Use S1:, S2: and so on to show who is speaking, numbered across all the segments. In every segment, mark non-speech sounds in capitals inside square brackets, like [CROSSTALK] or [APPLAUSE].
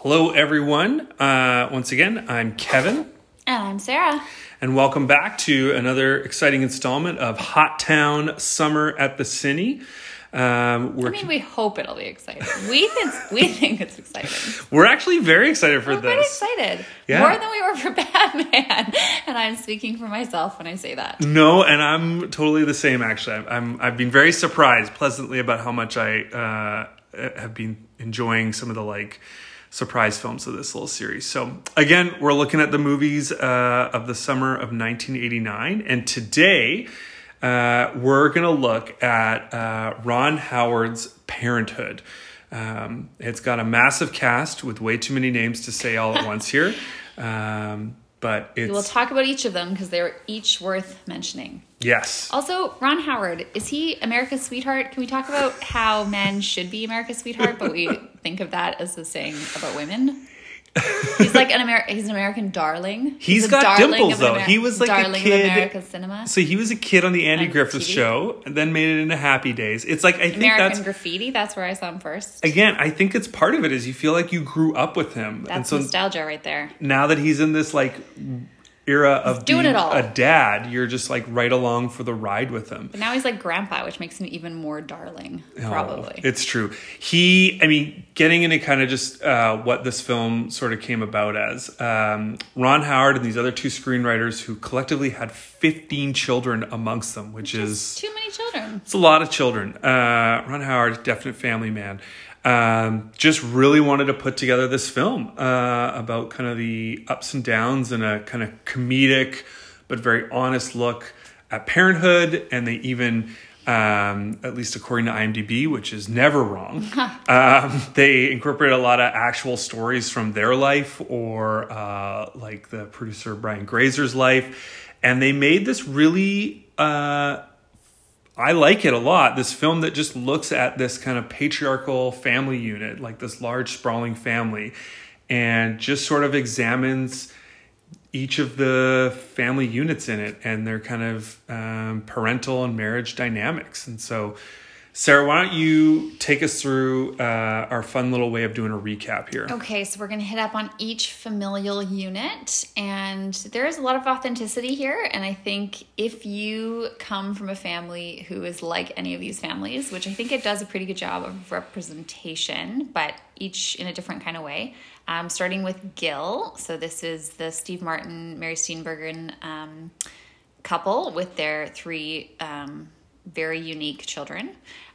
S1: Hello, everyone. Uh, once again, I'm Kevin,
S2: And I'm Sarah.
S1: and welcome back to another exciting installment of Hot Town Summer at the Cine. Um, we're,
S2: I mean, we hope it'll be exciting. [LAUGHS] We think we think it's exciting.
S1: we're actually very excited for
S2: We're
S1: this.
S2: excited,
S1: Yeah.
S2: more than we were for [LAUGHS] Batman. And I'm speaking for myself when I say that.
S1: No, and I'm totally the same. Actually, I'm, I'm I've been very surprised pleasantly about how much I uh, have been enjoying some of the like surprise films of this little series. So again, we're looking at the movies uh, of the summer of 1989, and today uh, we're gonna look at uh, Ron Howard's Parenthood. Um, it's got a massive cast with way too many names to say all at once here. Um, but it's
S2: We'll talk about each of them because they're each worth mentioning.
S1: yes.
S2: Also, Ron Howard, is he America's sweetheart? Can we talk about how men should be America's sweetheart, but we [LAUGHS] think of that as a saying about women? He's like an Amer- he's an American darling.
S1: He's
S2: a
S1: got
S2: darling
S1: dimples, though. He was like a kid-
S2: of cinema.
S1: So he was a kid on the Andy
S2: On
S1: Griffith
S2: TV?
S1: show, and then made it into Happy Days. It's like I think
S2: American
S1: that's
S2: Graffiti, that's where I saw him first.
S1: again. I think it's part of it is you feel like you grew up with him, and
S2: That's
S1: so
S2: nostalgia right there.
S1: now that he's in this like era of
S2: doing
S1: being
S2: it all.
S1: a dad, you're just like right along for the ride with him.
S2: But now he's like grandpa, which makes him even more darling, probably.
S1: Oh, it's true. He, I mean, getting into kind of just uh, what this film sort of came about as um, Ron Howard and these other two screenwriters who collectively had 15 children amongst them, which is
S2: Too many children.
S1: It's a lot of children. Uh, Ron Howard, definite family man. Um, just really wanted to put together this film uh, about kind of the ups and downs and a kind of comedic but very honest look at parenthood. And they even, um, at least according to IMDb, which is never wrong, [LAUGHS] um, they incorporate a lot of actual stories from their life or uh, like the producer Brian Grazer's life. And they made this really. Uh, I like it a lot. This film that just looks at this kind of patriarchal family unit, like this large sprawling family, and just sort of examines each of the family units in it and their kind of um, parental and marriage dynamics. And so, Sarah, why don't you take us through uh, our fun little way of doing a recap here?
S2: Okay, so we're going to hit up on each familial unit, and there is a lot of authenticity here. And I think if you come from a family who is like any of these families, which I think it does a pretty good job of representation, but each in a different kind of way. Um, starting with Gil. So this is the Steve Martin, Mary Steenburgen um, couple with their three um, very unique children.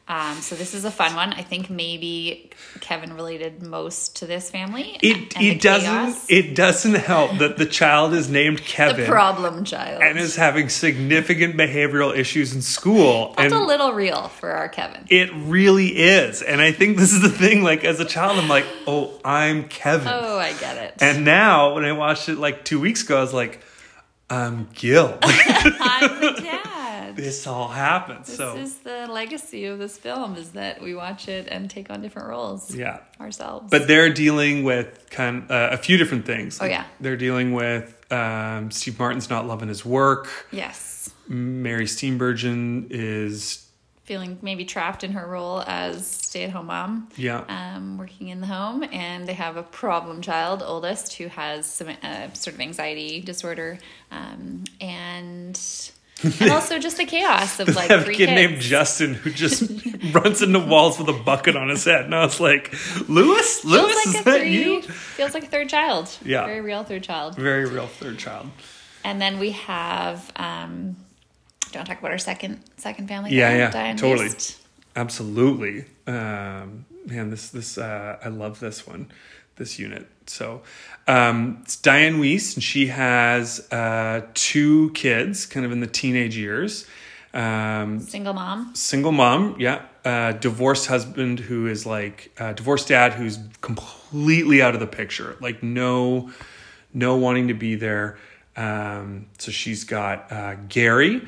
S2: Um, so this is a fun one. I think maybe Kevin related most to this family.
S1: It it doesn't
S2: chaos.
S1: it doesn't help that the child is named
S2: the
S1: Kevin
S2: problem child.
S1: and is having significant behavioral issues in school.
S2: Felt
S1: and
S2: a little real for our Kevin.
S1: It really is. And I think this is the thing. Like, as a child, I'm like, oh, I'm Kevin.
S2: Oh, I get it.
S1: And now, when I watched it like two weeks ago, I was like, I'm Gil. [LAUGHS]
S2: I'm the.
S1: This all happened.
S2: This
S1: so,
S2: is the legacy of this film: is that we watch it and take on different roles.
S1: yeah.
S2: ourselves.
S1: But they're dealing with kind uh, a few different things.
S2: Oh, yeah.
S1: They're dealing with um, Steve Martin's not loving his work.
S2: yes,
S1: Mary Steenburgen is,
S2: feeling maybe trapped in her role as stay-at-home mom.
S1: yeah.
S2: um, working in the home, and they have a problem child, oldest, who has some uh, sort of anxiety disorder, um, and and [LAUGHS] also just the chaos of like
S1: have a kid
S2: kids.
S1: named Justin who just [LAUGHS] runs into walls with a bucket on his head. And I was like, Lewis?
S2: feels
S1: Lewis,
S2: like
S1: is
S2: a
S1: that
S2: three,
S1: you?
S2: feels like a third child.
S1: Yeah.
S2: very real third child.
S1: Very real third child.
S2: And then we have. Um, do you want to talk about our second second family?
S1: Yeah, yeah,
S2: Diane
S1: totally.
S2: Wiest?
S1: Absolutely. Um, man, this, this, uh, I love this one, this unit. So, um, it's Diane Wiest, and she has, uh, two kids kind of in the teenage years. Um,
S2: Single mom.
S1: single mom, yeah. Uh, divorced husband who is like uh, divorced dad who's completely out of the picture, like no, no wanting to be there. Um, so she's got uh, Gary,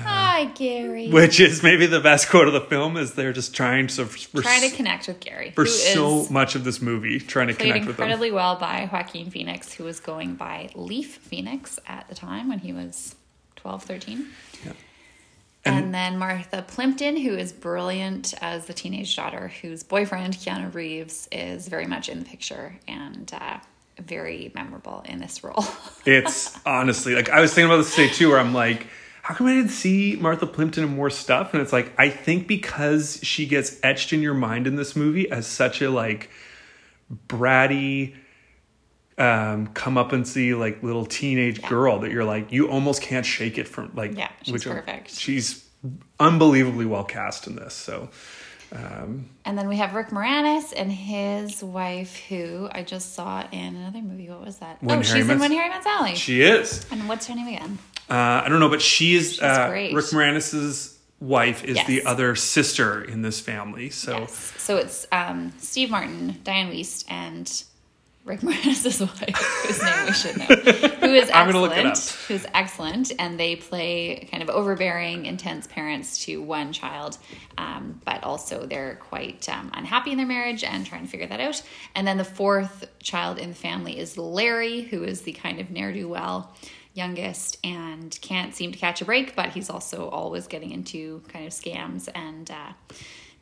S2: Hi, Gary.
S1: which is maybe the best quote of the film. Is they're just trying to for,
S2: Trying to connect with Gary,
S1: for so much of this movie, trying to connect with them.
S2: incredibly well by Joaquin Phoenix, who was going by Leaf Phoenix at the time when he was 12, 13. And, then Martha Plimpton, who is brilliant as the teenage daughter, whose boyfriend, Keanu Reeves, is very much in the picture and uh, very memorable in this role. [LAUGHS]
S1: It's honestly like I was thinking about this today too, where I'm like, how come I didn't see Martha Plimpton in more stuff? And it's like I think because she gets etched in your mind in this movie as such a like bratty, um, come up and see like little teenage girl that you're like you almost can't shake it from like
S2: Yeah, she's perfect.
S1: She's unbelievably well cast in this. So
S2: and then we have Rick Moranis and his wife, who I just saw in another movie. What was that?
S1: When
S2: oh,
S1: Harry
S2: she's in When Harry Met Sally.
S1: she is.
S2: and what's her name again?
S1: Uh, I don't know, but she is uh. Rick Moranis's wife is
S2: Yes.
S1: the other sister in this family. So
S2: Yes. So it's um, Steve Martin, Diane Wiest, and Rick [LAUGHS] Moranis' wife, whose name we should know, [LAUGHS] who is excellent.
S1: I'm gonna look it up.
S2: Who's excellent, and they play kind of overbearing, intense parents to one child, um, but also they're quite um, unhappy in their marriage and trying to figure that out. And then the fourth child in the family is Larry, who is the kind of ne'er do well youngest and can't seem to catch a break, but he's also always getting into kind of scams and. Uh,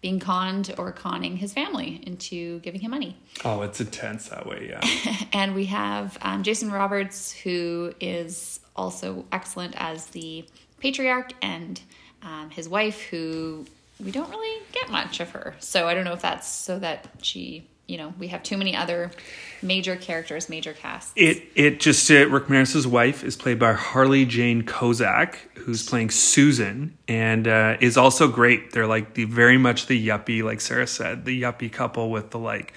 S2: being conned or conning his family into giving him money.
S1: Oh, it's intense that way, yeah. [LAUGHS]
S2: And we have um, Jason Robards, who is also excellent as the patriarch, and um, his wife, who we don't really get much of her. So I don't know if that's so that she, you know, we have too many other major characters, major casts.
S1: It it just uh, Rick Moranis' wife is played by Harley Jane Kozak, who's playing Susan, and uh, is also great. They're like the very much the yuppie, like Sarah said, the yuppie couple with the like.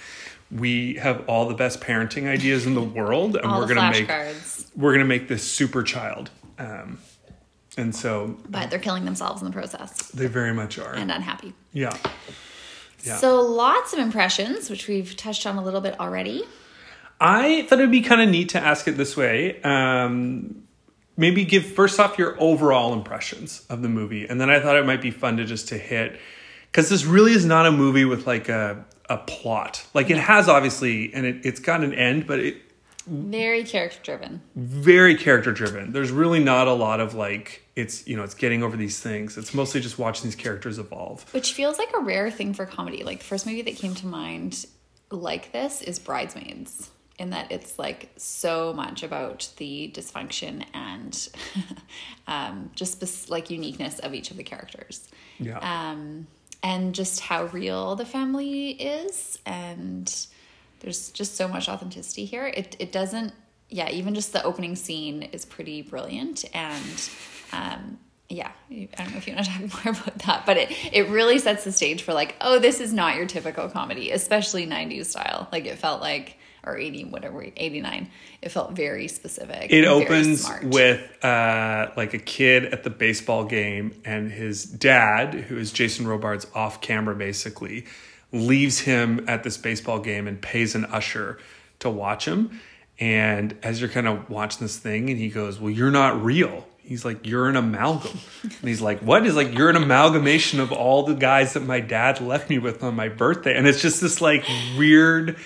S1: We have all the best parenting ideas in the world, and we're gonna make
S2: flashcards,
S1: we're gonna make this super child. Um, and so
S2: but they're killing themselves in the process
S1: they very much are.
S2: and unhappy.
S1: yeah. Yeah.
S2: So lots of impressions, which we've touched on a little bit already.
S1: I thought it'd be kind of neat to ask it this way. Um, maybe give first off your overall impressions of the movie, and then I thought it might be fun to just to hit because this really is not a movie with like a a plot. Like it has obviously, and it, it's got an end, but it
S2: Very character driven.
S1: very character driven. There's really not a lot of like it's you know it's getting over these things. It's mostly just watching these characters evolve.
S2: Which feels like a rare thing for comedy. Like the first movie that came to mind like this is Bridesmaids, in that it's like so much about the dysfunction and [LAUGHS] um, just like uniqueness of each of the characters.
S1: Yeah.
S2: Um, and just how real the family is. And there's just so much authenticity here. It, it doesn't, yeah, even just the opening scene is pretty brilliant. And um, yeah, I don't know if you want to talk [LAUGHS] more about that, but it, it really sets the stage for like, oh, this is not your typical comedy, especially 90s style. Like it felt like, or 80, whatever, 89. It felt very specific.
S1: It opens
S2: smart.
S1: with uh, like a kid at the baseball game, and his dad, who is Jason Robards off camera, basically leaves him at this baseball game and pays an usher to watch him. And as you're kind of watching this thing, and he goes, "Well, you're not real." He's like, "You're an amalgam," and he's like, "What?" He's like, "You're an amalgamation of all the guys that my dad left me with on my birthday," and it's just this like weird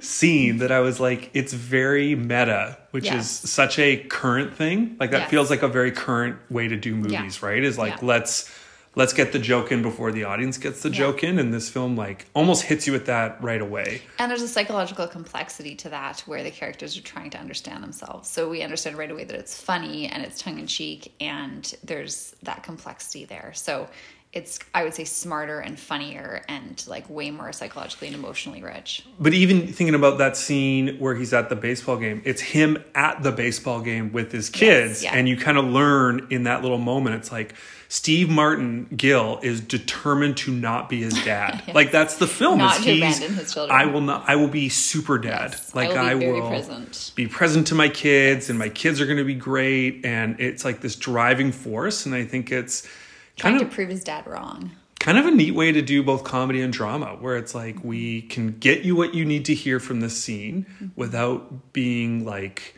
S1: scene that I was like, it's very meta, which
S2: Yeah.
S1: is such a current thing. Like that
S2: Yes.
S1: feels like a very current way to do movies, right? Is like
S2: Yeah.
S1: let's let's get the joke in before the audience gets the
S2: Yeah.
S1: joke in, and this film like almost hits you with that right away.
S2: And there's a psychological complexity to that where the characters are trying to understand themselves. So we understand right away that it's funny and it's tongue in cheek and there's that complexity there. So it's I would say smarter and funnier and like way more psychologically and emotionally rich.
S1: But even thinking about that scene where he's at the baseball game, it's him at the baseball game with his kids,
S2: yeah.
S1: and you kind of learn in that little moment. It's like Steve Martin Gil is determined to not be his dad. [LAUGHS] Like that's the film.
S2: Not
S1: is
S2: to abandon his children.
S1: I will not. I will be super dad.
S2: Yes,
S1: like
S2: I will be very
S1: will
S2: present.
S1: be present to my kids, and my kids are going to be great. And it's like this driving force, and I think it's
S2: Trying
S1: kind
S2: to
S1: of
S2: prove his dad wrong.
S1: kind of a neat way to do both comedy and drama where it's like we can get you what you need to hear from the scene mm-hmm. without being like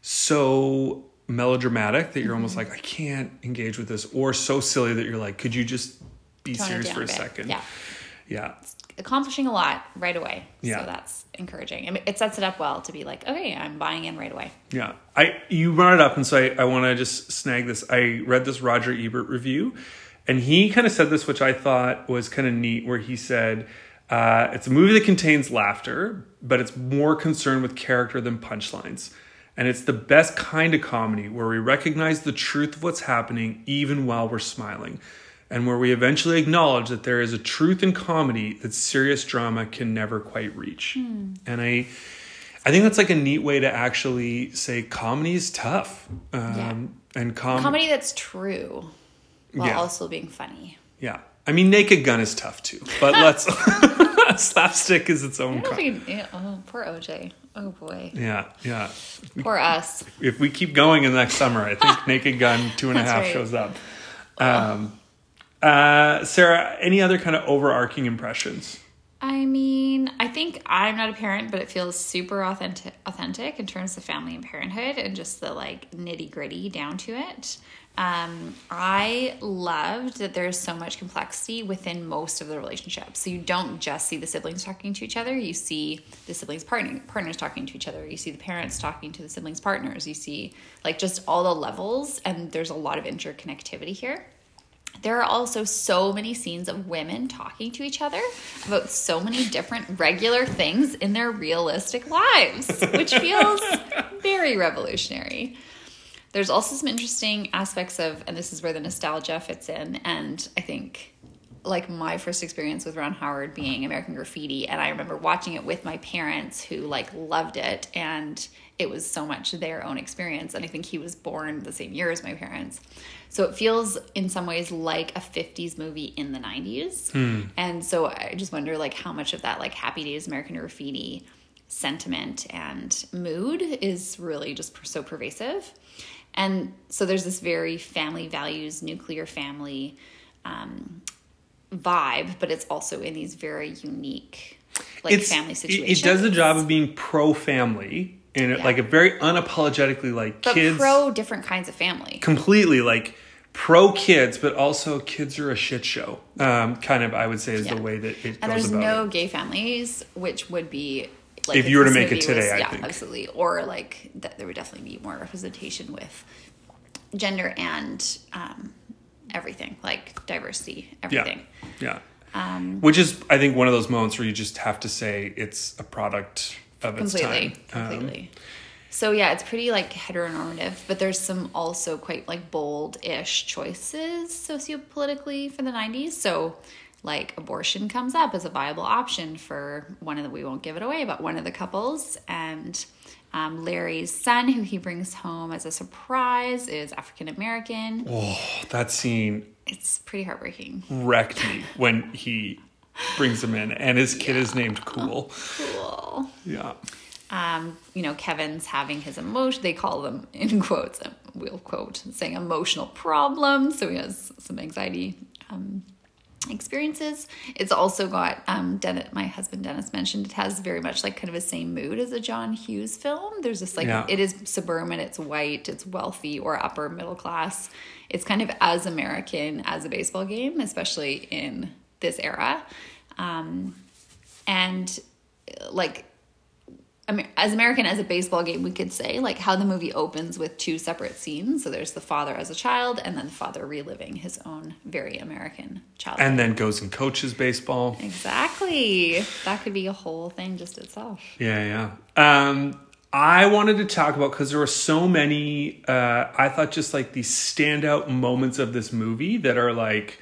S1: so melodramatic that you're almost like I can't engage with this or so silly that you're like could you just be
S2: Tone
S1: serious for a
S2: bit.
S1: second
S2: Yeah.
S1: yeah
S2: Accomplishing a lot right away.
S1: Yeah.
S2: So that's encouraging. I mean, it sets it up well to be like, okay, I'm buying in right away.
S1: Yeah, I you brought it up, and so I, I want to just snag this. I read this Roger Ebert review, And he kind of said this, which I thought was kind of neat, where he said, uh, it's a movie that contains laughter, but it's more concerned with character than punchlines. And it's the best kind of comedy where we recognize the truth of what's happening even while we're smiling. And where we eventually acknowledge that there is a truth in comedy that serious drama can never quite reach. And I I think that's like a neat way to actually say comedy is tough. Um, and com-
S2: Comedy that's true while
S1: Yeah.
S2: also being funny.
S1: Yeah. I mean, Naked Gun is tough too, but let's [LAUGHS] [LAUGHS] slapstick is its
S2: I
S1: own.
S2: don't know
S1: Com-
S2: yeah, oh, poor OJ. Oh boy.
S1: yeah, yeah.
S2: Poor us.
S1: If we keep going in the next summer, I think [LAUGHS] Naked Gun two and a
S2: That's
S1: half
S2: right.
S1: shows up. Um, uh, Sarah, any other kind of overarching impressions?
S2: I mean, I think I'm not a parent, but it feels super authentic, authentic in terms of family and parenthood and just the like nitty gritty down to it. Um, I loved that there's so much complexity within most of the relationships. So you don't just see the siblings talking to each other, you see the siblings partner, partners talking to each other, you see the parents talking to the siblings partners, you see like just all the levels, and there's a lot of interconnectivity here. There are also so many scenes of women talking to each other about so many different regular things in their realistic lives, which feels [LAUGHS] very revolutionary. There's also some interesting aspects of, and this is where the nostalgia fits in. And I think, like, my first experience with Ron Howard being American Graffiti, and I remember watching it with my parents who, like, loved it. And it was so much their own experience. And I think he was born the same year as my parents. So it feels in some ways like a 50s movie in the 90s. Hmm. And so I just wonder, like, how much of that, like, Happy Days American Graffiti sentiment and mood is really just so pervasive. And so there's this very family values, nuclear family um, vibe, but it's also in these very unique like family
S1: it-
S2: situations.
S1: It, does the job of being pro family and
S2: Yeah.
S1: like a very unapologetically like
S2: but
S1: kids
S2: pro different kinds of family.
S1: completely like pro kids, but also kids are a shit show. Um, kind of, I would say, is
S2: Yeah.
S1: the way that it
S2: and there's no
S1: it.
S2: gay families, which would be like
S1: If you were to make it today, I
S2: yeah,
S1: think.
S2: absolutely, or like that there would definitely be more representation with gender and um, everything, like diversity, everything.
S1: Yeah.
S2: Um,
S1: Which is, I think, one of those moments where you just have to say it's a product of its
S2: completely
S1: time. Um,
S2: completely so yeah it's pretty like heteronormative but there's some also quite like bold-ish choices sociopolitically for the 90s so like abortion comes up as a viable option for one of the we won't give it away but one of the couples. And um, larry's son who he brings home as a surprise is african american
S1: oh, that scene
S2: it's pretty heartbreaking.
S1: wrecked me when he brings him in, and his kid is named Cool.
S2: cool.
S1: Yeah.
S2: Um, you know, Kevin's having his emotion. They call them in quotes. We'll quote saying emotional problems. So he has some anxiety um, experiences. It's also got um, Dennis, my husband Dennis mentioned. It has very much like kind of a same mood as a John Hughes film. There's this like
S1: Yeah.
S2: it is suburban. It's white. It's wealthy or upper middle class. It's kind of as American as a baseball game, especially in this era. Um, and like as American as a baseball game, we could say, like how the movie opens with two separate scenes. So there's the father as a child, and then the father reliving his own very American childhood.
S1: And then goes and coaches baseball.
S2: exactly, that could be a whole thing just itself.
S1: Yeah, yeah. Um, I wanted to talk about because there were so many. Uh, I thought just like these standout moments of this movie that are like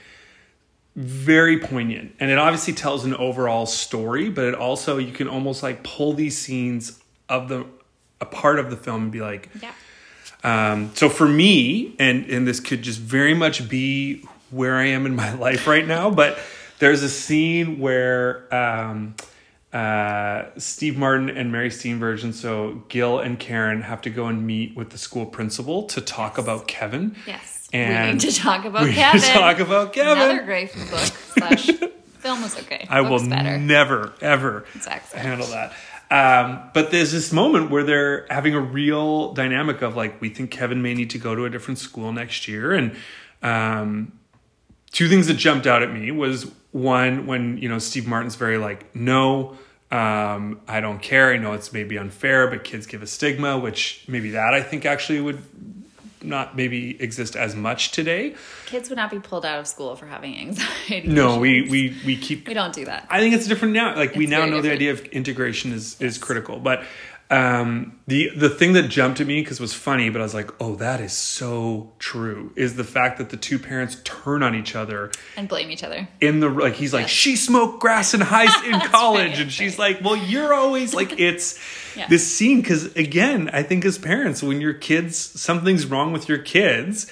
S1: very poignant, and it obviously tells an overall story, but it also you can almost like pull these scenes of the a part of the film and be like,
S2: Yeah,
S1: um, so for me, and and this could just very much be where I am in my [LAUGHS] life right now, but there's a scene where um, uh, Steve Martin and Mary Steenburgen, so Gil and Karen, have to go and meet with the school principal to talk about Kevin.
S2: yes.
S1: And
S2: we need to talk about
S1: we need to
S2: Kevin.
S1: talk about Kevin.
S2: Another great book slash [LAUGHS] film was okay.
S1: I
S2: Book's
S1: will
S2: better.
S1: never ever handle that. Um, but there's this moment where they're having a real dynamic of like, we think Kevin may need to go to a different school next year, and um, two things that jumped out at me was one when you know Steve Martin's very like, no. Um, I don't care. I know it's maybe unfair, but kids give a stigma, which maybe that I think actually would not maybe exist as much today.
S2: Kids would not be pulled out of school for having anxiety.
S1: No, we we we keep
S2: we don't do that.
S1: I think it's different now. Like we now know the idea of integration is is critical. But um, the the thing that jumped at me because was funny, but I was like, oh, that is so true. Is the fact that the two parents turn on each other
S2: and blame each other.
S1: in the like he's like
S2: Yes.
S1: she smoked grass in high in [LAUGHS] college
S2: right,
S1: and she's
S2: right.
S1: like well you're always like it's
S2: Yeah.
S1: this scene because again i think as parents when your kids something's wrong with your kids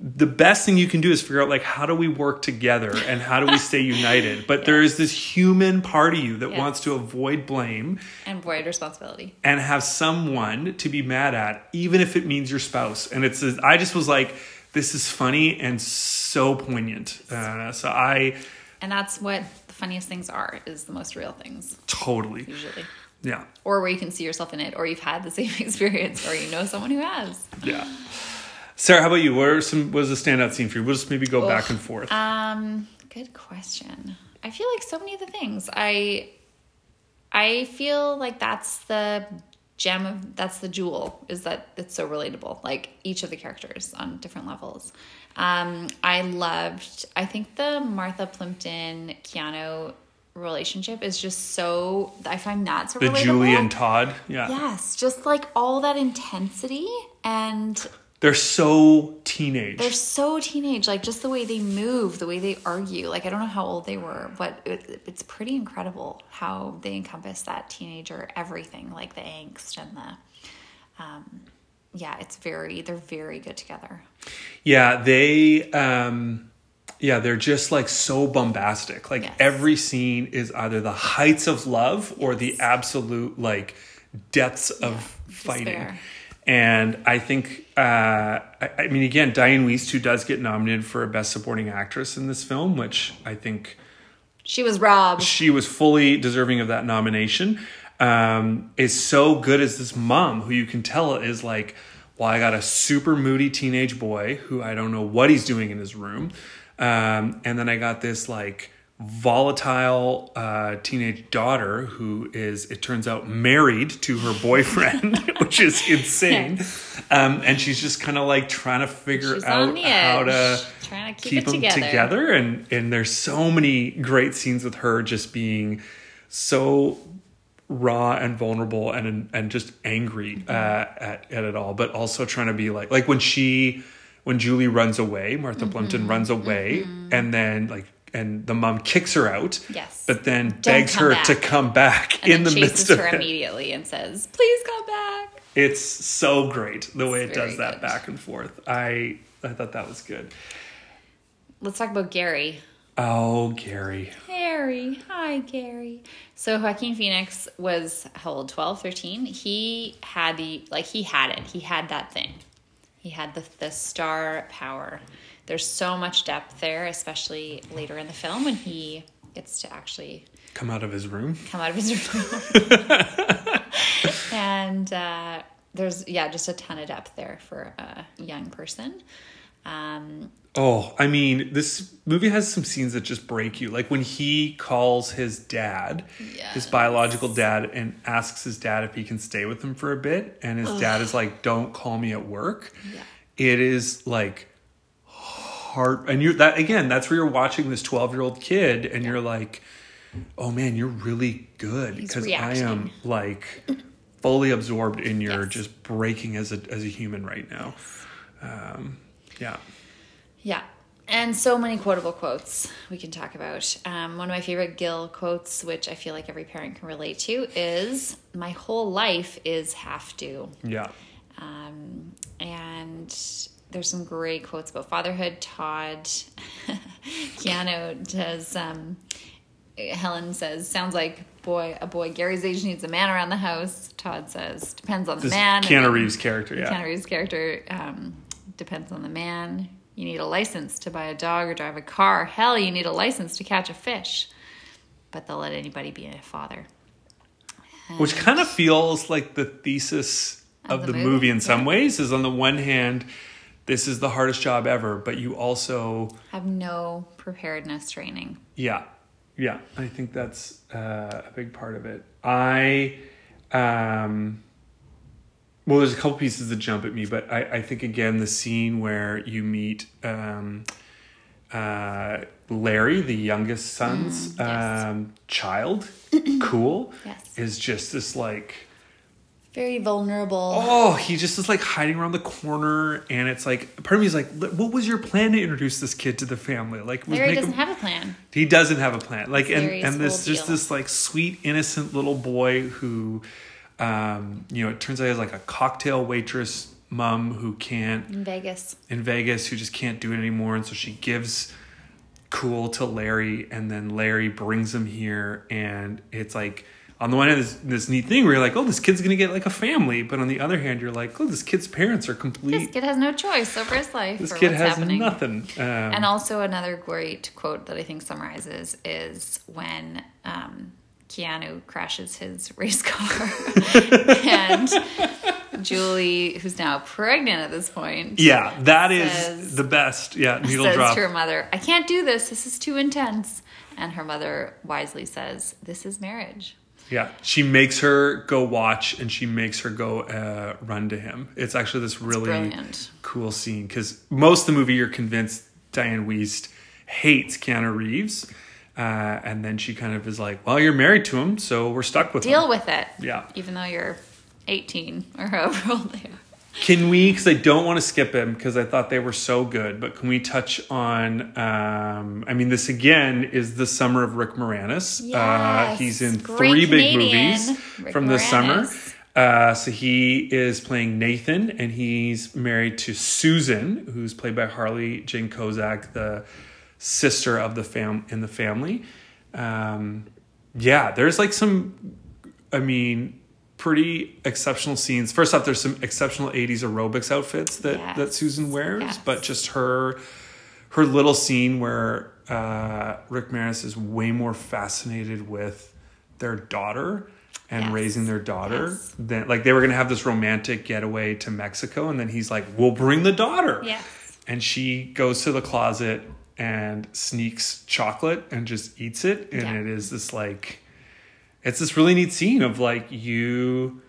S1: the best thing you can do is figure out like how do we work together and how do we stay united [LAUGHS] but there is this human part of you that wants to avoid blame
S2: And avoid responsibility.
S1: and have someone to be mad at, even if it means your spouse. And it's, I just was like, this is funny and so poignant. Uh, so I
S2: And that's what the funniest things are, is the most real things,
S1: totally,
S2: usually.
S1: Yeah,
S2: Or where you can see yourself in it, or you've had the same [LAUGHS] experience, or you know someone who has.
S1: yeah. Sarah, how about you? What are some? Was a standout scene for you? We'll just maybe go back and forth.
S2: Um, good question. I feel like so many of the things I I feel like that's the gem of that's the jewel is that it's so relatable. Like each of the characters on different levels. Um, I loved. I think the Martha Plimpton Keanu relationship is just so. I find that so
S1: the
S2: relatable.
S1: Julie and Todd, yeah.
S2: Yes, just like all that intensity and
S1: they're so teenage.
S2: they're so teenage, like just the way they move, the way they argue. Like I don't know how old they were, but it, it's pretty incredible how they encompass that teenager everything, like the angst and the, um, yeah, it's very they're very good together.
S1: Yeah, they um yeah, they're just like so bombastic. Like
S2: Yes.
S1: every scene is either the heights of love or the absolute like depths of fighting.
S2: despair.
S1: And I think uh I, I mean again, Diane Wiest who does get nominated for a best supporting actress in this film, which I think
S2: She was robbed.
S1: she was fully deserving of that nomination. Um, is so good as this mom who you can tell is like, well, I got a super moody teenage boy who I don't know what he's doing in his room, um, and then I got this like volatile uh, teenage daughter who is, it turns out, married to her boyfriend, [LAUGHS] which is insane, um, and she's just kind of like trying to figure
S2: She's
S1: out how to
S2: to keep, it
S1: them
S2: together.
S1: together. And and there's so many great scenes with her just being so raw and vulnerable and and just angry uh, at at it all but also trying to be like like when she when Julie runs away Martha
S2: Mm-hmm.
S1: Plimpton runs away and then like and the mom kicks her out
S2: Yes.
S1: but then begs her
S2: back.
S1: to come back
S2: And
S1: in the midst
S2: chases
S1: of
S2: her
S1: it
S2: immediately and says, "Please come back."
S1: it's so great the way it does that
S2: good.
S1: back and forth I I thought that was good
S2: Let's talk about Gary.
S1: oh Gary
S2: Gary. Hi, Gary. So Joaquin Phoenix was how old? 12, 13? He had the, like, he had it. He had that thing. He had the, the star power. There's so much depth there, especially later in the film when he gets to actually
S1: come out of his room
S2: come out of his room. [LAUGHS] and uh, there's, yeah, just a ton of depth there for a young person. Um,
S1: Oh, I mean, this movie has some scenes that just break you. Like when he calls his dad, his biological dad, and asks his dad if he can stay with him for a bit. And his dad is like, don't call me at work.
S2: Yeah.
S1: It is like heart. And you're that again, that's where you're watching this 12 year old kid and you're like, oh man, you're really good. Because I am like fully absorbed in your
S2: Yes.
S1: just breaking as a, as a human right now. Um, yeah.
S2: Yeah. And so many quotable quotes we can talk about. Um, one of my favorite Gil quotes, which I feel like every parent can relate to, is My whole life is half due.
S1: Yeah.
S2: Um, and there's some great quotes about fatherhood. Todd, [LAUGHS] Keanu does, um, Helen says, sounds like boy, a boy Gary's age needs a man around the house. Todd says, depends on the
S1: This
S2: man.
S1: Keanu Reeves character, yeah.
S2: Keanu Reeves' character um, depends on the man. You need a license to buy a dog or drive a car. Hell, you need a license to catch a fish. But they'll let anybody be a father.
S1: Which kind of feels like the thesis of,
S2: Of
S1: the,
S2: the
S1: movie,
S2: movie,
S1: in some ways is on the one hand, this is the hardest job ever, but you also,
S2: Have no preparedness training.
S1: yeah, yeah, I think that's uh, a big part of it. I, um, Well, there's a couple pieces that jump at me, but I, I think again the scene where you meet um, uh, Larry, the youngest son's
S2: Mm, yes.
S1: um, child, [CLEARS THROAT] cool,
S2: Yes.
S1: is just this like
S2: Very vulnerable.
S1: oh he just is like hiding around the corner, and it's like part of me is like, what was your plan to introduce this kid to the family? Like,
S2: Larry
S1: make
S2: doesn't
S1: him-
S2: have a plan.
S1: he doesn't have a plan. Like and
S2: Larry's
S1: and this just
S2: deal.
S1: this like sweet innocent little boy who um you know it turns out he has like a cocktail waitress mom who can't
S2: In Vegas.
S1: in Vegas who just can't do it anymore and so she gives cool to Larry and then Larry brings him here and it's like on the one hand this, this neat thing where you're like oh this kid's gonna get like a family but on the other hand you're like oh this kid's parents are complete.
S2: This kid has no choice over his life.
S1: this
S2: or
S1: kid
S2: what's
S1: has
S2: happening.
S1: nothing um,
S2: And also another great quote that I think summarizes is when um, Keanu crashes his [LAUGHS] race car, [LAUGHS] and Julie, who's now pregnant at this point,
S1: yeah that is
S2: says-
S1: the best yeah needle
S2: says
S1: drop
S2: to her mother, "I can't do this. This is too intense." And her mother wisely says, "This is marriage."
S1: Yeah, she makes her go watch and she makes her go uh, run to him. It's actually this really cool scene because most of the movie you're convinced Diane Wiest hates Keanu Reeves, uh, and then she kind of is like, "Well, you're married to him, so we're stuck with him.
S2: Deal
S1: him."
S2: with it.
S1: Yeah.
S2: Even though you're 18 or [LAUGHS] however old they are.
S1: Can we? Because I don't want to skip him because I thought they were so good. But can we touch on? Um, I mean, this again is the summer of Rick Moranis. uh,
S2: Yes.
S1: he's in three big movies
S2: Rick
S1: from this summer. Uh, so he is playing Nathan, and he's married to Susan, who's played by Harley Jane Kozak, the sister of the fam in the family. Um, yeah, there's like some, I mean, pretty exceptional scenes. First off, there's some exceptional '80s aerobics outfits that
S2: Yes.
S1: that Susan wears,
S2: Yes.
S1: but just her her little scene where uh, Rick Moranis is way more fascinated with their daughter and
S2: Yes.
S1: raising their daughter
S2: Yes.
S1: than like they were gonna have this romantic getaway to Mexico, and then he's like, "We'll bring the daughter."
S2: Yes.
S1: and she goes to the closet and sneaks chocolate and just eats it and
S2: Yeah.
S1: it is this like it's this really neat scene of like you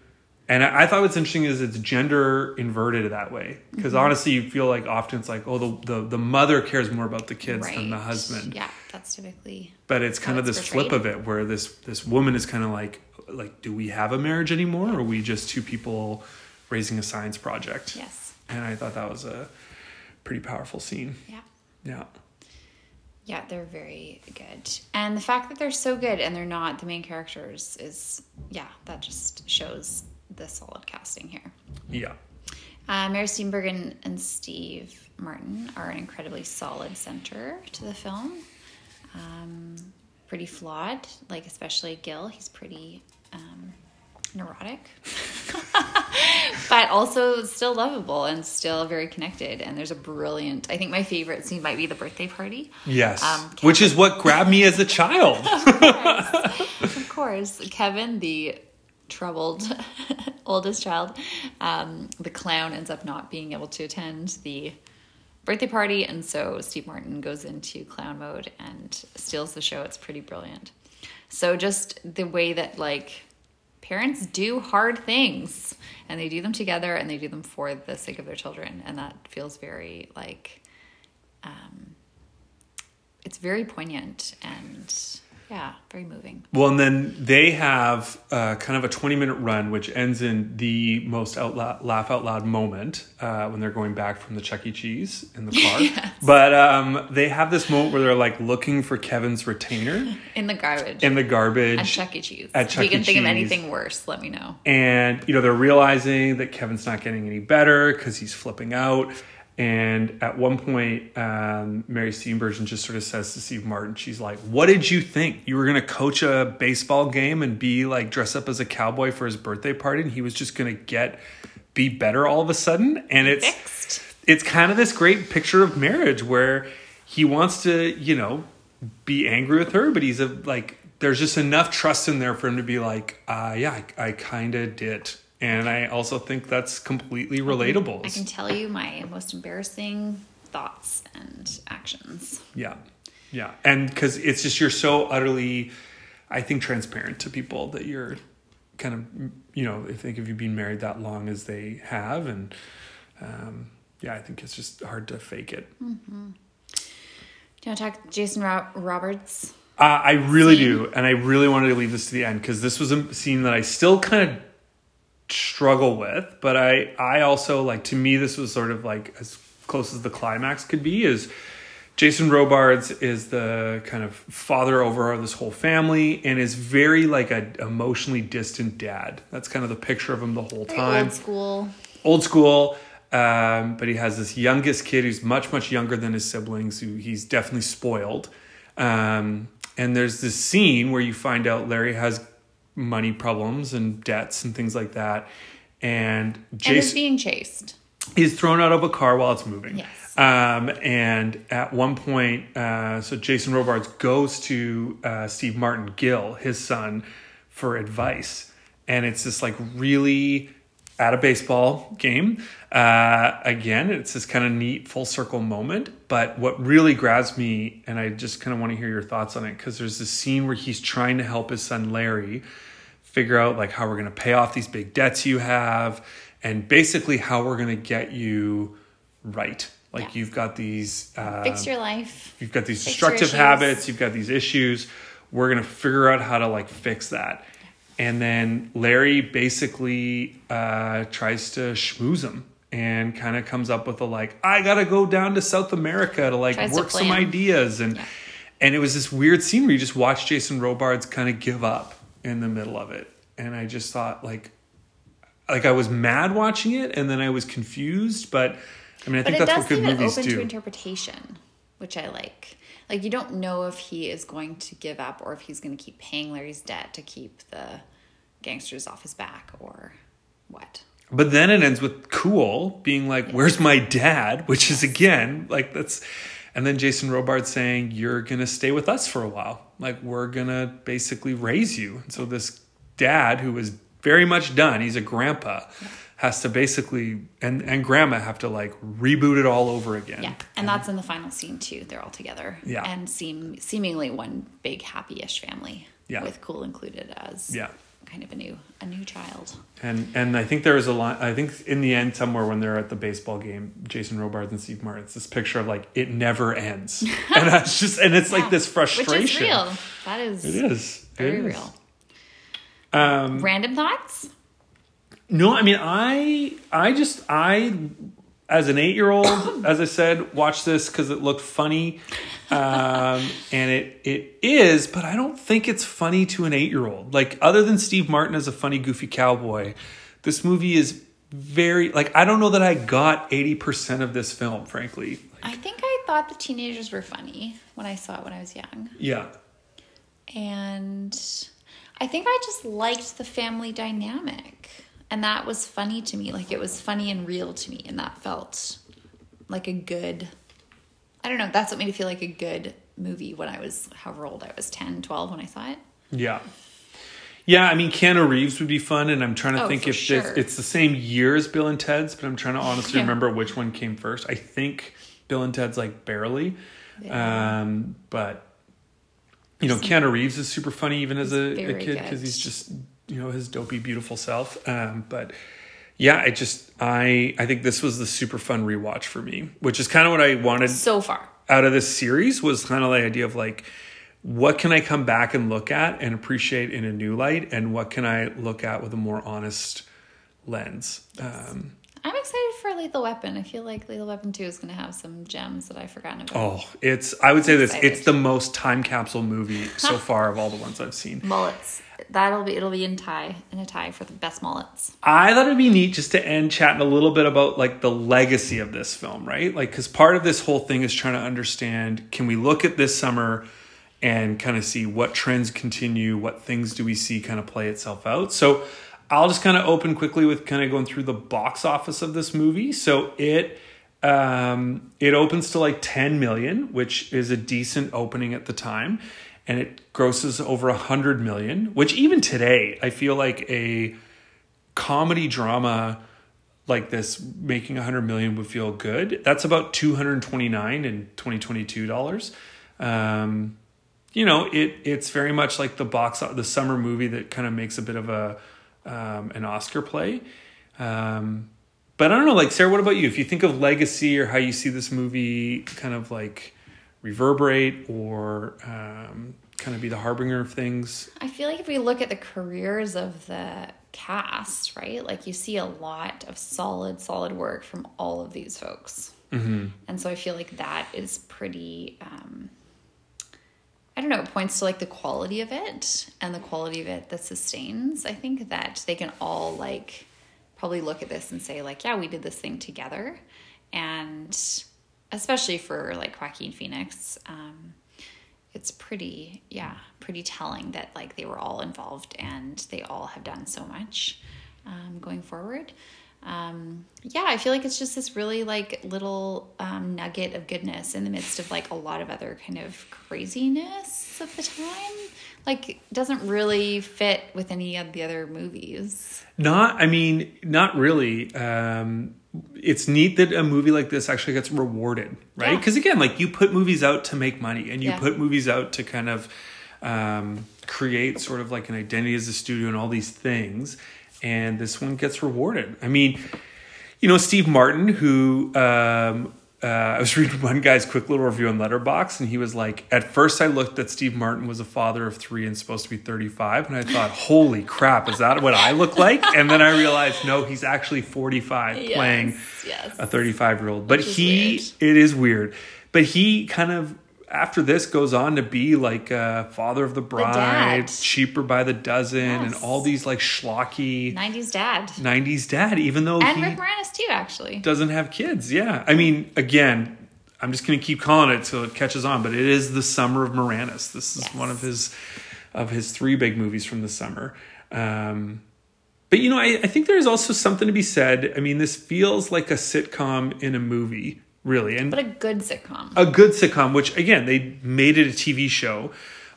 S1: and I, I thought what's interesting is it's gender inverted that way because
S2: Mm-hmm.
S1: honestly you feel like often it's like oh the, the the mother cares more about the kids than the husband
S2: Yeah, that's typically.
S1: but it's kind of this flip of it where this this woman is kind of like like do we have a marriage anymore or are we just two people raising a science project
S2: Yes.
S1: and i thought that was a pretty powerful scene
S2: Yeah.
S1: yeah
S2: Yeah, they're very good. And the fact that they're so good and they're not the main characters is, yeah, that just shows the solid casting here.
S1: yeah
S2: Uh, Mary Steenburgen and, and Steve Martin are an incredibly solid center to the film. Um, pretty flawed, like especially Gil. He's pretty um, neurotic, [LAUGHS] but also still lovable and still very connected. And there's a brilliant. I think my favorite scene might be the birthday party.
S1: Yes.
S2: Um,
S1: Which is what grabbed me as a child. [LAUGHS]
S2: of course, Kevin, the troubled [LAUGHS] oldest child, um, the clown ends up not being able to attend the birthday party, and so Steve Martin goes into clown mode and steals the show. It's pretty brilliant. So just the way that like parents do hard things and they do them together and they do them for the sake of their children, and that feels very like um, it's very poignant and yeah, very moving.
S1: well, and then they have uh, kind of a 20 minute run, which ends in the most out loud, laugh out loud moment uh, when they're going back from the Chuck E. Cheese in the [LAUGHS] car. But um, they have this moment where they're like looking for Kevin's retainer [LAUGHS]
S2: In the garbage.
S1: in the garbage.
S2: at Chuck E. Cheese.
S1: At Chuck if
S2: you can
S1: E.
S2: think of anything worse, let me know.
S1: and you know they're realizing that kevin's not getting any better because he's flipping out and at one point um, mary steenburgen just sort of says to steve martin she's like what did you think you were going to coach a baseball game and be like dress up as a cowboy for his birthday party and he was just going to get be better all of a sudden and it's
S2: Fixed.
S1: it's kind of this great picture of marriage where he wants to, you know, be angry with her, but he's a like there's just enough trust in there for him to be like, uh yeah, I, I kind of did. And I also think that's completely relatable.
S2: I can tell you my most embarrassing thoughts and actions.
S1: Yeah. Yeah. And cuz it's just you're so utterly I think transparent to people that you're kind of you know I think if you've been married that long as they have and um, yeah I think it's just hard to fake it.
S2: Mm-hmm. Do you want to talk Jason Ro- Robards?
S1: Uh, I really scene? do, and I really wanted to leave this to the end because this was a scene that I still kind of struggle with, but I I also like to me this was sort of like as close as the climax could be is Jason Robards is the kind of father over this whole family and is very like a emotionally distant dad. That's kind of the picture of him the whole time.
S2: Old school.
S1: Old school. Um, but he has this youngest kid who's much much younger than his siblings. Who he's definitely spoiled. Um, and there's this scene where you find out Larry has money problems and debts and things like that, and
S2: Jason and is being chased.
S1: He's thrown out of a car while it's moving.
S2: Yes
S1: um, and at one point, uh, so Jason Robards goes to uh, Steve Martin Gill, his son, for advice. And it's this like really at a baseball game. Uh, again, it's this kind of neat full circle moment. But what really grabs me, and I just kind of want to hear your thoughts on it, because there's this scene where he's trying to help his son Larry figure out like how we're going to pay off these big debts you have, and basically how we're going to get you right like yeah. you've got these
S2: uh, fix your life.
S1: You've got these fix destructive habits. You've got these issues. We're gonna figure out how to like fix that. And then Larry basically uh, tries to schmooze him and kind of comes up with a like, I gotta go down to South America to like tries work to some ideas and yeah. and it was this weird scene where you just watch Jason Robards kind of give up in the middle of it. And I just thought like like I was mad watching it and then I was confused, but I mean, I
S2: but
S1: think that's
S2: what good
S1: movies
S2: open
S1: do.
S2: to interpretation, which I like. Like you don't know if he is going to give up or if he's going to keep paying Larry's debt to keep the gangsters off his back or what.
S1: But then it ends with Cool being like, yeah. "Where's my dad?" Which is again like that's, and then Jason Robards saying, "You're gonna stay with us for a while. Like we're gonna basically raise you." And so this dad who is very much done, he's a grandpa. Yeah has to basically and and grandma have to like reboot it all over again.
S2: Yeah, and, and that's in the final scene too. They're all together.
S1: Yeah,
S2: and seem seemingly one big happy-ish family.
S1: Yeah,
S2: with Cool included as
S1: yeah
S2: kind of a new a new child.
S1: And and I think there is a line. I think in the end, somewhere when they're at the baseball game, Jason Robards and Steve Martin, it's this picture of like it never ends, [LAUGHS] and that's just and it's yeah. like this frustration. Which is
S2: real. That is.
S1: It is
S2: very
S1: it
S2: is. real. Um, Random thoughts.
S1: No, I mean I I just I as an eight year old, [COUGHS] as I said, watch this because it looked funny, um, [LAUGHS] and it it is, but I don't think it's funny to an eight year old. Like other than Steve Martin as a funny goofy cowboy, this movie is very like I don't know that I got eighty percent of this film, frankly.
S2: I think I thought the teenagers were funny when I saw it when I was young.
S1: Yeah,
S2: and I think I just liked the family dynamic and that was funny to me. Like it was funny and real to me. And that felt like a good i don't know. That's what made me feel like a good movie when i was however old i was 10 12 when i saw it.
S1: Yeah. Yeah i mean keanu reeves would be fun and i'm trying to oh, think if sure. it's, it's, the same year as bill and ted's but i'm trying to honestly yeah. remember which one came first. I think bill and ted's like barely. Yeah. um, but you know, Keanu Reeves is super funny even as a, a kid because he's just you know his dopey beautiful self. Um, but yeah i just i i think this was the super fun rewatch for me which is kind of what i wanted
S2: so far.
S1: out of this series was kind of the idea of like what can i come back and look at and appreciate in a new light? And what can i look at with a more honest lens? Um,
S2: I'm excited for Lethal Weapon. I feel like Lethal Weapon 2 is going to have some gems that I've forgotten about.
S1: Oh, it's, I would say this, it's the most time capsule movie [LAUGHS] so far of all the ones I've seen.
S2: Mullets that'll be it'll be in tie in a tie for the best mullets.
S1: I thought it'd be neat just to end chatting a little bit about like the legacy of this film, right? Like because part of this whole thing is trying to understand: can we look at this summer and kind of see what trends continue, what things do we see kind of play itself out? So I'll just kind of open quickly with kind of going through the box office of this movie. So it um it opens to like 10 million which is a decent opening at the time and it grosses over a hundred million, which even today I feel like a comedy drama like this making a hundred million would feel good. That's about two hundred twenty nine and twenty twenty two dollars. Um, you know, it it's very much like the box the summer movie that kind of makes a bit of a um, an Oscar play. Um, but I don't know, like Sarah, what about you? If you think of legacy or how you see this movie kind of like reverberate or um, kind of be the harbinger of things.
S2: I feel like if we look at the careers of the cast, right? Like you see a lot of solid, solid work from all of these folks. Mm-hmm. And so I feel like that is pretty, um, I don't know, it points to like the quality of it and the quality of it that sustains. I think that they can all like probably look at this and say, like, yeah, we did this thing together. And especially for like Joaquin Phoenix, um, it's pretty yeah pretty telling that like they were all involved and they all have done so much um, going forward um, yeah i feel like it's just this really like little um, nugget of goodness in the midst of like a lot of other kind of craziness of the time like doesn't really fit with any of the other movies
S1: not i mean not really um it's neat that a movie like this actually gets rewarded, right? Because yeah. again, like you put movies out to make money, and you yeah. put movies out to kind of um, create sort of like an identity as a studio and all these things. And this one gets rewarded. I mean, you know, Steve Martin, who um, uh, I was [LAUGHS] reading one guy's quick little review on Letterboxd, and he was like, "At first, I looked that Steve Martin was a father of three and supposed to be 35, and I thought, [LAUGHS] holy crap, is that what I look like?" And then I realized, no, he's actually 45, yes, playing yes. a 35 year old. But he, weird. it is weird. But he kind of after this goes on to be like uh, Father of the Bride, the Cheaper by the Dozen, yes. and all these like schlocky
S2: 90s dad.
S1: 90s dad, even though
S2: and Rick Moranis too, actually
S1: doesn't have kids. Yeah, I mean, again, I'm just going to keep calling it till it catches on, but it is the summer of Moranis. This is yes. one of his of his three big movies from the summer. Um, but you know, I, I think there's also something to be said. I mean, this feels like a sitcom in a movie really. And
S2: but a good sitcom.
S1: A good sitcom, which again they made it a TV show.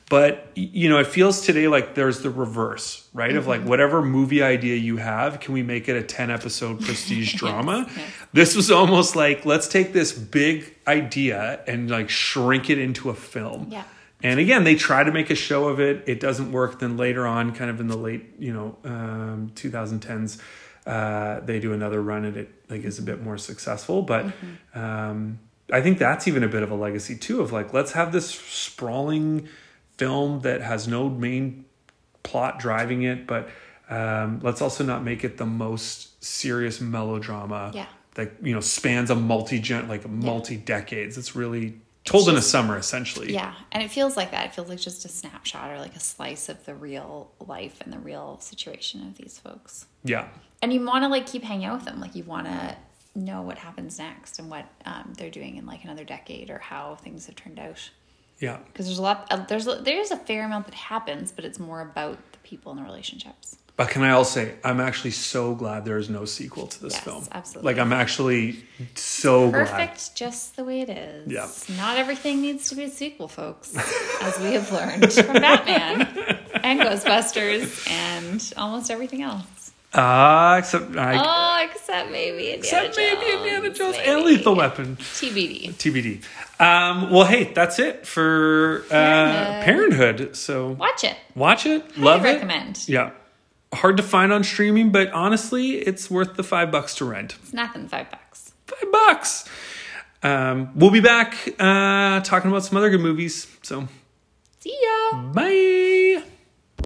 S1: But you know, it feels today like there's the reverse, right? Mm-hmm. Of like mm-hmm. whatever movie idea you have, can we make it a 10 episode [LAUGHS] prestige drama? yes, yes. This was almost like let's take this big idea and like shrink it into a film.
S2: Yeah.
S1: And again, they try to make a show of it. It doesn't work. Then later on, kind of in the late, you know, um, 2010s, uh, they do another run and it like is a bit more successful. But mm-hmm. um, I think that's even a bit of a legacy too of like let's have this sprawling film that has no main plot driving it, but um, let's also not make it the most serious melodrama
S2: yeah.
S1: that you know spans a multi gen like multi decades. It's really told just, in a summer essentially.
S2: Yeah and it feels like that. It feels like just a snapshot or like a slice of the real life and the real situation of these folks.
S1: Yeah.
S2: And you want to like keep hanging out with them. Like you want to know what happens next and what um, they're doing in like another decade or how things have turned out.
S1: Yeah.
S2: Because there's a lot uh, there's there's a fair amount that happens but it's more about the people and the relationships
S1: but can I also say, I'm actually so glad there is no sequel to this
S2: yes,
S1: film.
S2: Absolutely.
S1: Like, I'm actually so
S2: Perfect
S1: glad.
S2: Perfect just the way it is.
S1: Yeah.
S2: Not everything needs to be a sequel, folks, as we have learned from Batman and Ghostbusters and almost everything else.
S1: Ah, uh, except I,
S2: oh, except maybe Indiana except Jones. maybe Indiana
S1: Jones maybe. and Lethal Weapon.
S2: TBD.
S1: TBD. Um, well, hey, that's it for uh, Parenthood. Parenthood. So
S2: watch it.
S1: Watch it. Highly Love
S2: recommend.
S1: it. Recommend. Yeah. Hard to find on streaming, but honestly, it's worth the five bucks to rent.
S2: It's nothing. Five bucks.
S1: Five bucks. Um, we'll be back uh, talking about some other good movies. So,
S2: see ya.
S1: Bye.